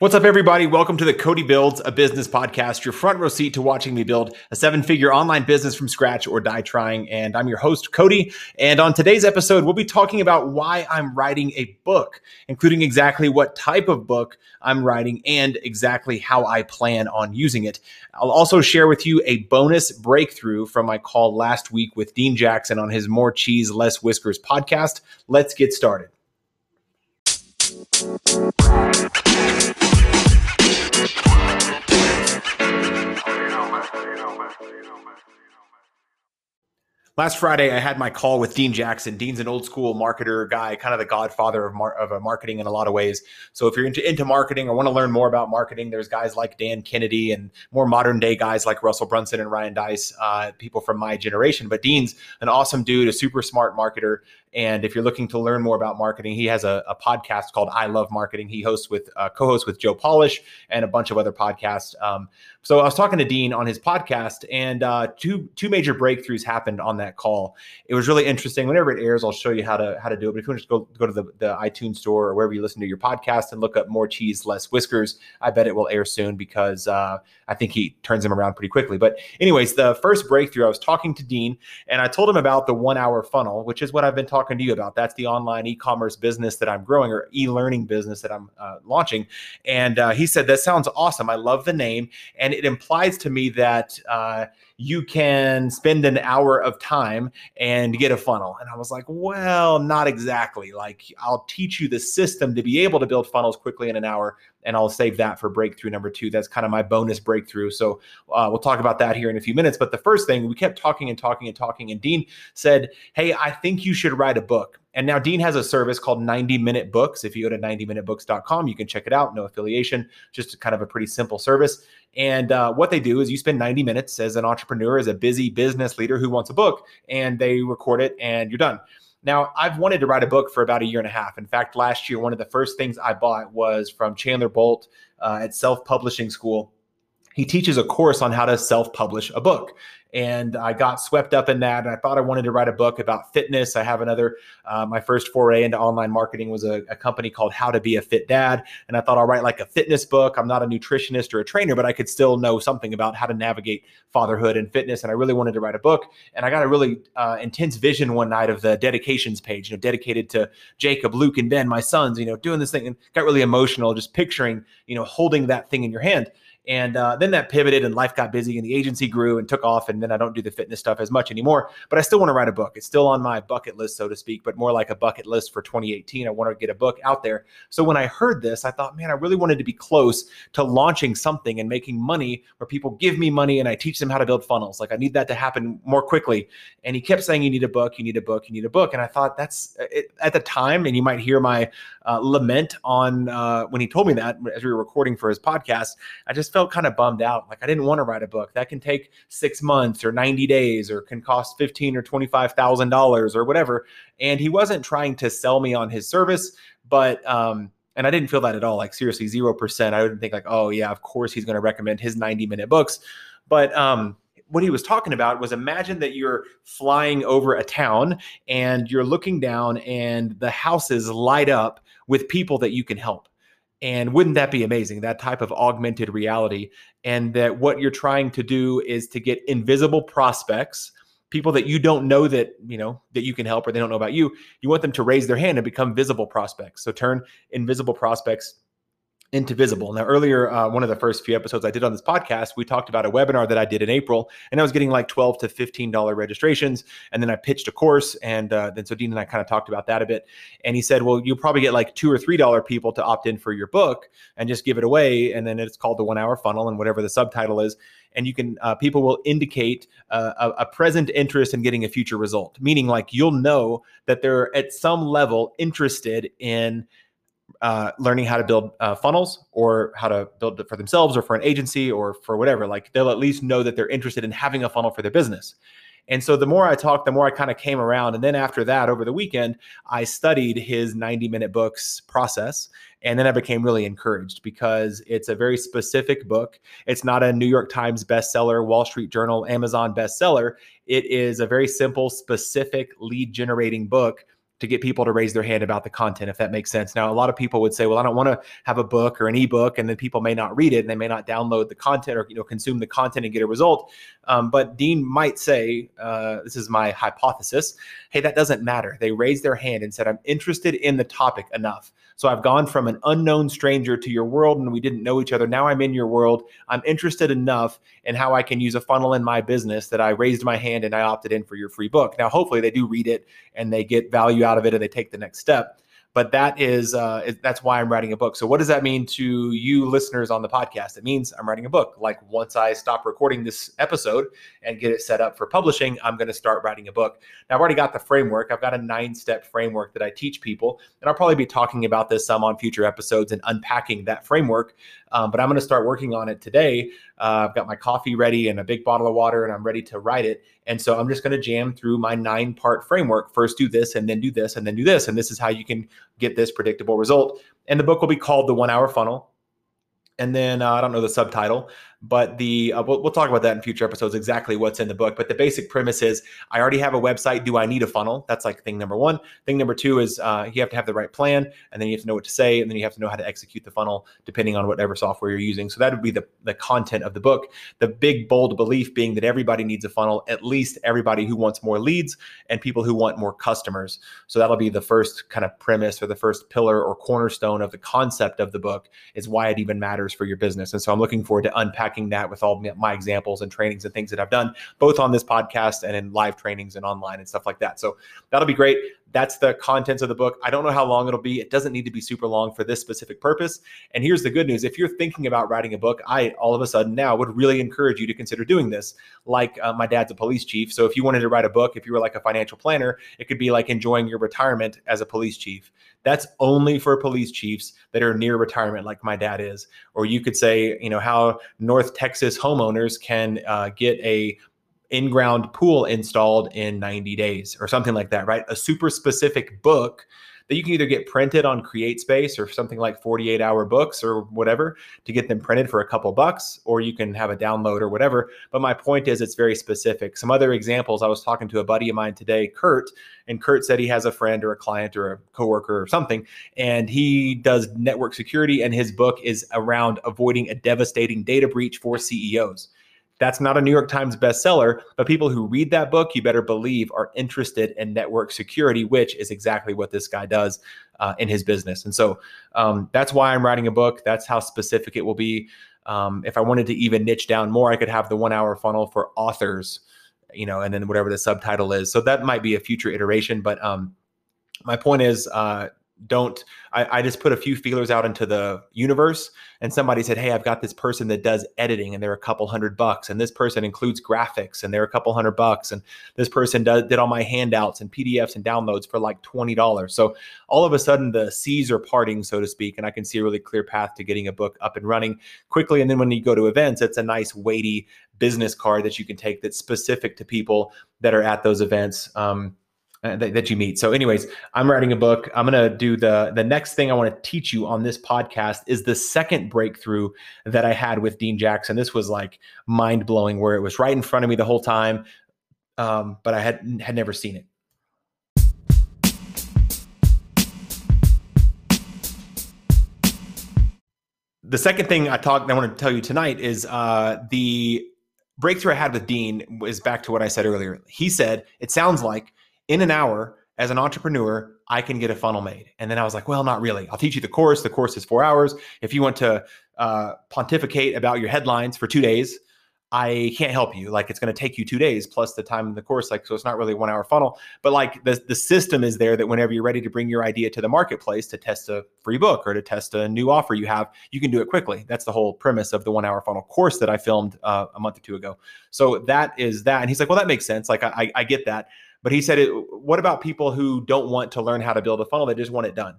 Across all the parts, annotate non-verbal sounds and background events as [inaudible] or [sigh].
What's up, everybody? Welcome to the Cody Builds a Business podcast, your front row seat to watching me build a seven figure online business from scratch or die trying. And I'm your host, Cody. And on today's episode, we'll be talking about why I'm writing a book, including exactly what type of book I'm writing and exactly how I plan on using it. I'll also share with you a bonus breakthrough from my call last week with Dean Jackson on his More Cheese, Less Whiskers podcast. Let's get started. Last Friday, I had my call with Dean Jackson. Dean's an old school marketer guy, kind of the godfather of, mar- of marketing in a lot of ways. So if you're into, into marketing or want to learn more about marketing, there's guys like Dan Kennedy and more modern day guys like Russell Brunson and Ryan Deiss, uh, people from my generation. But Dean's an awesome dude, a super smart marketer. And if you're looking to learn more about marketing, he has a, a podcast called I Love Marketing. He hosts with uh, co-hosts with Joe Polish and a bunch of other podcasts. Um, so I was talking to Dean on his podcast, and uh, two two major breakthroughs happened on that call. It was really interesting. Whenever it airs, I'll show you how to how to do it. But if you want to just go go to the, the iTunes store or wherever you listen to your podcast and look up more cheese, less whiskers, I bet it will air soon because uh, I think he turns them around pretty quickly. But anyways, the first breakthrough, I was talking to Dean, and I told him about the one hour funnel, which is what I've been talking talking to you about. That's the online e-commerce business that I'm growing or e-learning business that I'm uh, launching. And uh, he said, that sounds awesome. I love the name. And it implies to me that uh, you can spend an hour of time and get a funnel. And I was like, well, not exactly. Like I'll teach you the system to be able to build funnels quickly in an hour. And I'll save that for breakthrough number two. That's kind of my bonus breakthrough. So uh, we'll talk about that here in a few minutes. But the first thing, we kept talking and talking and talking. And Dean said, Hey, I think you should write a book. And now Dean has a service called 90 Minute Books. If you go to 90minutebooks.com, you can check it out. No affiliation, just kind of a pretty simple service. And uh, what they do is you spend 90 minutes as an entrepreneur, as a busy business leader who wants a book, and they record it and you're done. Now, I've wanted to write a book for about a year and a half. In fact, last year, one of the first things I bought was from Chandler Bolt uh, at Self Publishing School. He teaches a course on how to self publish a book and I got swept up in that. And I thought I wanted to write a book about fitness. I have another, uh, my first foray into online marketing was a, a, company called How to Be a Fit Dad. And I thought I'll write like a fitness book. I'm not a nutritionist or a trainer, but I could still know something about how to navigate fatherhood and fitness. And I really wanted to write a book. And I got a really uh, intense vision one night of the dedications page, you know, dedicated to Jacob, Luke, and Ben, my sons, you know, doing this thing and got really emotional just picturing, you know, holding that thing in your hand. And uh, then that pivoted and life got busy and the agency grew and took off. And then I don't do the fitness stuff as much anymore, but I still want to write a book. It's still on my bucket list, so to speak, but more like a bucket list for 2018. I want to get a book out there. So when I heard this, I thought, man, I really wanted to be close to launching something and making money where people give me money and I teach them how to build funnels. Like I need that to happen more quickly. And he kept saying, you need a book, you need a book, you need a book. And I thought that's it, at the time, and you might hear my uh, lament on uh, when he told me that as we were recording for his podcast. I just felt kind of bummed out. Like I didn't want to write a book that can take six months or 90 days or can cost 15 or $25,000 or whatever. And he wasn't trying to sell me on his service, but, um, and I didn't feel that at all. Like seriously, 0%. I wouldn't think like, oh yeah, of course he's going to recommend his 90 minute books. But, um, what he was talking about was imagine that you're flying over a town and you're looking down and the houses light up with people that you can help. And wouldn't that be amazing? That type of augmented reality. And that what you're trying to do is to get invisible prospects, people that you don't know that, you know, that you can help or they don't know about you. You want them to raise their hand and become visible prospects. So turn invisible prospects into visible. Now, earlier, uh, one of the first few episodes I did on this podcast, we talked about a webinar that I did in April, and I was getting like twelve to fifteen dollar registrations, and then I pitched a course, and uh, then so Dean and I kind of talked about that a bit, and he said, "Well, you'll probably get like two or three dollar people to opt in for your book and just give it away, and then it's called the one hour funnel, and whatever the subtitle is." and you can uh, people will indicate uh, a, a, present interest in getting a future result meaning like you'll know that they're at some level interested in uh, learning how to build uh, funnels or how to build it for themselves or for an agency or for whatever. Like they'll at least know that they're interested in having a funnel for their business. And so the more I talked, the more I kind of came around. And then after that, over the weekend, I studied his 90 minute books process. And then I became really encouraged because it's a very specific book. It's not a New York Times bestseller, Wall Street Journal, Amazon bestseller. It is a very simple, specific lead generating book to get people to raise their hand about the content, if that makes sense. Now, a lot of people would say, well, I don't want to have a book or an ebook, and then people may not read it and they may not download the content or you know consume the content and get a result. Um, but Dean might say, uh, this is my hypothesis, hey, that doesn't matter. They raised their hand and said, I'm interested in the topic enough. So I've gone from an unknown stranger to your world and we didn't know each other. Now I'm in your world. I'm interested enough in how I can use a funnel in my business that I raised my hand and I opted in for your free book. Now, hopefully they do read it and they get value out of it and they take the next step but that is uh, that's why I'm writing a book. So what does that mean to you listeners on the podcast? It means I'm writing a book. Like once I stop recording this episode and get it set up for publishing, I'm going to start writing a book. Now I've already got the framework. I've got a nine-step framework that I teach people, and I'll probably be talking about this some on future episodes and unpacking that framework. Um, but I'm going to start working on it today. Uh, I've got my coffee ready and a big bottle of water, and I'm ready to write it. And so I'm just going to jam through my nine part framework. First, do this, and then do this, and then do this. And this is how you can get this predictable result. And the book will be called The One Hour Funnel. And then uh, I don't know the subtitle, but the uh, we'll, we'll, talk about that in future episodes exactly what's in the book but the basic premise is i already have a website do i need a funnel? That's like thing number one. Thing number two is uh, you have to have the right plan and then you have to know what to say and then you have to know how to execute the funnel depending on whatever software you're using. So that would be the, the content of the book. The big bold belief being that everybody needs a funnel at least everybody who wants more leads and people who want more customers. So that'll be the first kind of premise or the first pillar or cornerstone of the concept of the book is why it even matters for your business. And so i'm looking forward to unpacking unpacking that with all my examples and trainings and things that I've done, both on this podcast and in live trainings and online and stuff like that. So that'll be great. That's the contents of the book. I don't know how long it'll be. It doesn't need to be super long for this specific purpose. And here's the good news if you're thinking about writing a book, I all of a sudden now would really encourage you to consider doing this. Like uh, my dad's a police chief. So if you wanted to write a book, if you were like a financial planner, it could be like enjoying your retirement as a police chief. That's only for police chiefs that are near retirement, like my dad is. Or you could say, you know, how North Texas homeowners can uh, get a in-ground pool installed in 90 days or something like that, right? A super specific book that you can either get printed on CreateSpace or something like 48 hour books or whatever to get them printed for a couple bucks, or you can have a download or whatever. But my point is, it's very specific. Some other examples I was talking to a buddy of mine today, Kurt, and Kurt said he has a friend or a client or a coworker or something, and he does network security, and his book is around avoiding a devastating data breach for CEOs. That's not a New York Times bestseller, but people who read that book, you better believe, are interested in network security, which is exactly what this guy does uh, in his business. And so um, that's why I'm writing a book. That's how specific it will be. Um, if I wanted to even niche down more, I could have the one hour funnel for authors, you know, and then whatever the subtitle is. So that might be a future iteration. But um, my point is, uh, don't I, I, just put a few feelers out into the universe and somebody said hey i've got this person that does editing and they're a couple hundred bucks and this person includes graphics and they're a couple hundred bucks and this person does did all my handouts and pdfs and downloads for like $20 so all of a sudden the seas are parting so to speak and i can see a really clear path to getting a book up and running quickly and then when you go to events it's a nice weighty business card that you can take that's specific to people that are at those events um, uh, that, that, you meet. So, anyways, I'm writing a book. I'm gonna do the the next thing I want to teach you on this podcast is the second breakthrough that I had with Dean Jackson. This was like mind blowing, where it was right in front of me the whole time, um, but I had had never seen it. The second thing I talked, I want to tell you tonight is uh, the breakthrough I had with Dean was back to what I said earlier. He said it sounds like in an hour as an entrepreneur, I can get a funnel made. And then I was like, well, not really. I'll teach you the course. The course is four hours. If you want to uh, pontificate about your headlines for two days, I can't help you. Like it's going to take you two days plus the time in the course. Like, so it's not really one hour funnel, but like the, the system is there that whenever you're ready to bring your idea to the marketplace to test a free book or to test a new offer you have, you can do it quickly. That's the whole premise of the one hour funnel course that I filmed uh, a month or two ago. So that is that. And he's like, well, that makes sense. Like I, I get that. But he said, what about people who don't want to learn how to build a funnel? They just want it done.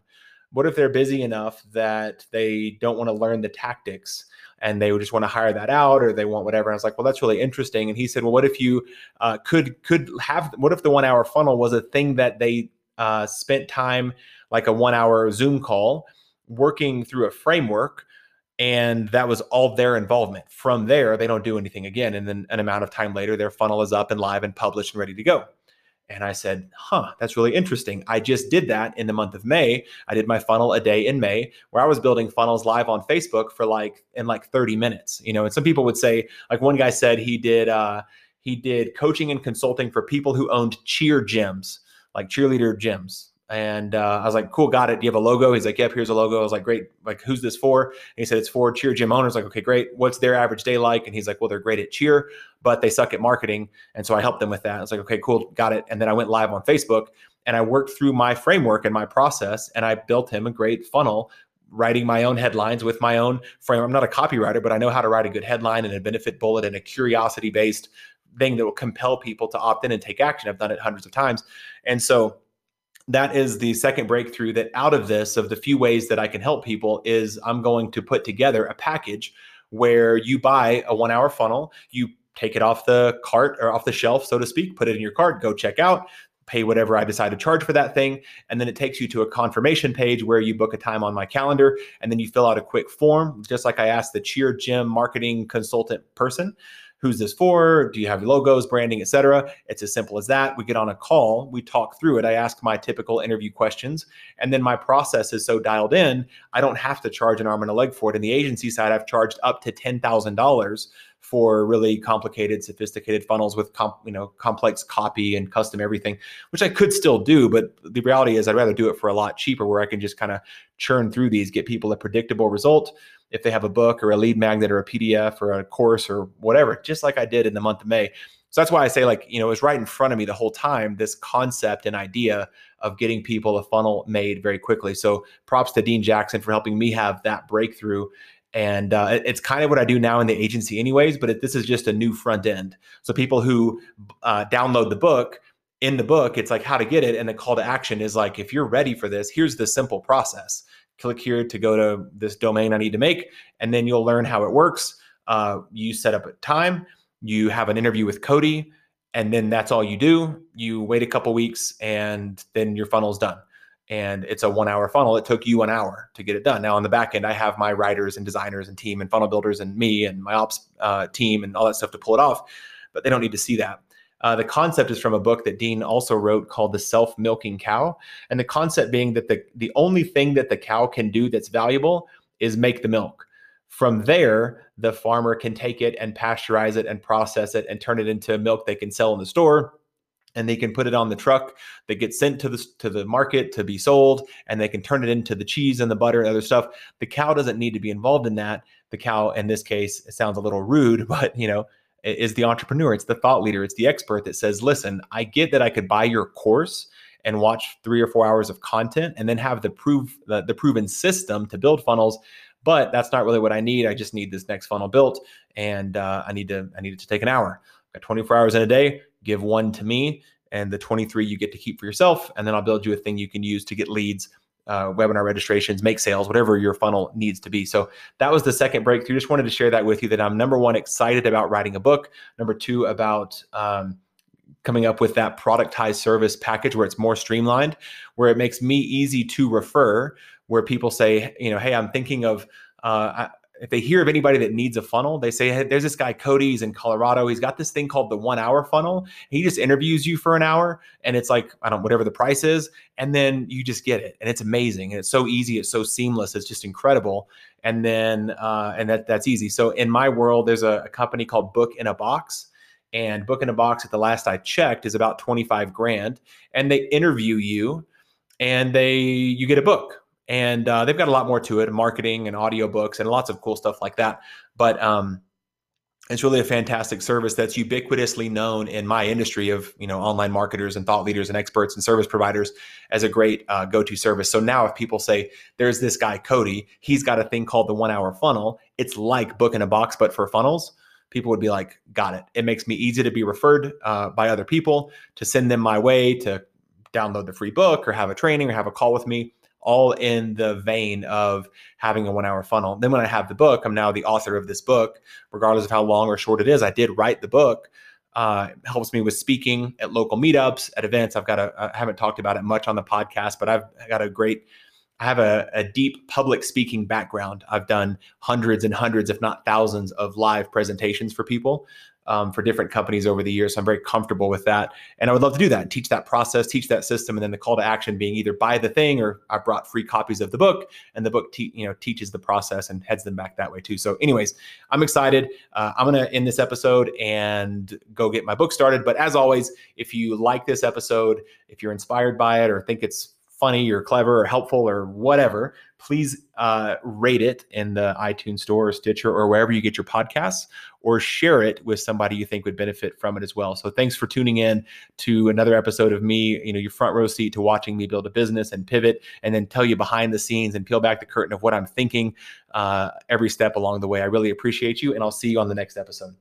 What if they're busy enough that they don't want to learn the tactics and they just want to hire that out or they want whatever? I was like, well, that's really interesting. And he said, well, what if you uh, could could have? What if the one hour funnel was a thing that they uh, spent time like a one hour Zoom call working through a framework? and that was all their involvement. From there, they don't do anything again. And then an amount of time later, their funnel is up and live and published and ready to go And I said, huh, that's really interesting. I just did that in the month of May. I did my funnel a day in May where I was building funnels live on Facebook for like in like 30 minutes. You know, and some people would say, like one guy said he did uh he did coaching and consulting for people who owned cheer gyms, like cheerleader gyms. And uh, I was like, cool, got it. Do you have a logo? He's like, yep, here's a logo. I was like, great. Like, who's this for? And he said, it's for cheer gym owners. Like, okay, great. What's their average day like? And he's like, well, they're great at cheer, but they suck at marketing. And so I helped them with that. I was like, okay, cool, got it. And then I went live on Facebook and I worked through my framework and my process and I built him a great funnel writing my own headlines with my own frame. I'm not a copywriter, but I know how to write a good headline and a benefit bullet and a curiosity based thing that will compel people to opt in and take action. I've done it hundreds of times. And so that is the second breakthrough that out of this of the few ways that I can help people is I'm going to put together a package where you buy a 1 hour funnel, you take it off the cart or off the shelf so to speak, put it in your cart, go check out, pay whatever I decide to charge for that thing. And then it takes you to a confirmation page where you book a time on my calendar and then you fill out a quick form, just like I asked the Cheer Gym marketing consultant person who's this for? Do you have your logos, branding, etc.? It's as simple as that. We get on a call, we talk through it. I ask my typical interview questions, and then my process is so dialed in, I don't have to charge an arm and a leg for it. In the agency side, I've charged up to ten thousand dollars for really complicated, sophisticated funnels with comp, you know complex copy and custom everything, which I could still do. But the reality is, I'd rather do it for a lot cheaper, where I can just kind of churn through these, get people a predictable result. If they have a book or a lead magnet or a PDF or a course or whatever, just like I did in the month of May. So that's why I say, like, you know, it was right in front of me the whole time, this concept and idea of getting people a funnel made very quickly. So props to Dean Jackson for helping me have that breakthrough and uh, it's kind of what I do now in the agency, anyways. But it, this is just a new front end. So people who uh, download the book, in the book, it's like how to get it, and the call to action is like, if you're ready for this, here's the simple process. Click here to go to this domain I need to make, and then you'll learn how it works. Uh, you set up a time, you have an interview with Cody, and then that's all you do. You wait a couple weeks, and then your funnel's done and it's a one hour funnel. It took you an hour to get it done. Now on the back end, I have my writers and designers and team and funnel builders and me and my ops uh, team and all that stuff to pull it off, but they don't need to see that. Uh, the concept is from a book that Dean also wrote called The Self Milking Cow. And the concept being that the, the only thing that the cow can do that's valuable is make the milk. From there, the farmer can take it and pasteurize it and process it and turn it into milk they can sell in the store and they can put it on the truck that gets sent to the to the market to be sold and they can turn it into the cheese and the butter and other stuff. The cow doesn't need to be involved in that. The cow in this case it sounds a little rude [laughs] but you know is the entrepreneur it's the thought leader it's the expert that says listen i get that i could buy your course and watch three or four hours of content and then have the proof the, the proven system to build funnels but that's not really what i need. I just need this next funnel built and uh, i need to i need it to take an hour. Got 24 hours in a day give one to me, and the 23 you get to keep for yourself. And then I'll build you a thing you can use to get leads, uh, webinar registrations, make sales, whatever your funnel needs to be. So that was the second breakthrough. Just wanted to share that with you that I'm number one, excited about writing a book. Number two, about um, coming up with that productized service package where it's more streamlined, where it makes me easy to refer, where people say, you know, hey, I'm thinking of, uh, if they hear of anybody that needs a funnel, they say, hey, there's this guy, Cody, he's in Colorado. He's got this thing called the one hour funnel. He just interviews you for an hour and it's like, I don't whatever the price is. And then you just get it. And it's amazing. And it's so easy. It's so seamless. It's just incredible. And then, uh, and that that's easy. So in my world, there's a, a company called Book in a Box. And Book in a Box at the last I checked is about 25 grand. And they interview you and they, you get a book and uh, they've got a lot more to it marketing and audiobooks and lots of cool stuff like that. But um, it's really a fantastic service that's ubiquitously known in my industry of you know online marketers and thought leaders and experts and service providers as a great uh, go-to service. So now if people say there's this guy cody. He's got a thing called the one hour funnel. It's like book in a box but for funnels people would be like got it. It makes me easy to be referred uh, by other people to send them my way to download the free book or have a training or have a call with me all in the vein of having a one hour funnel. Then when I have the book, I'm now the author of this book, regardless of how long or short it is. I did write the book. Uh, helps me with speaking at local meetups, at events. I've got a, I haven't talked about it much on the podcast, but I've got a great, I have a, a deep public speaking background. I've done hundreds and hundreds, if not thousands, of live presentations for people um, for different companies over the years. So I'm very comfortable with that. And I would love to do that, teach that process, teach that system, and then the call to action being either buy the thing or I brought free copies of the book, and the book te- you know teaches the process and heads them back that way too. So, anyways, I'm excited. Uh, I'm gonna end this episode and go get my book started. But as always, if you like this episode, if you're inspired by it or think it's funny or clever or helpful or whatever, please uh, rate it in the iTunes store or Stitcher or wherever you get your podcasts, or share it with somebody you think would benefit from it as well. So thanks for tuning in to another episode of me, you know, your front row seat to watching me build a business and pivot and then tell you behind the scenes and peel back the curtain of what I'm thinking uh, every step along the way. I really appreciate you, and I'll see you on the next episode.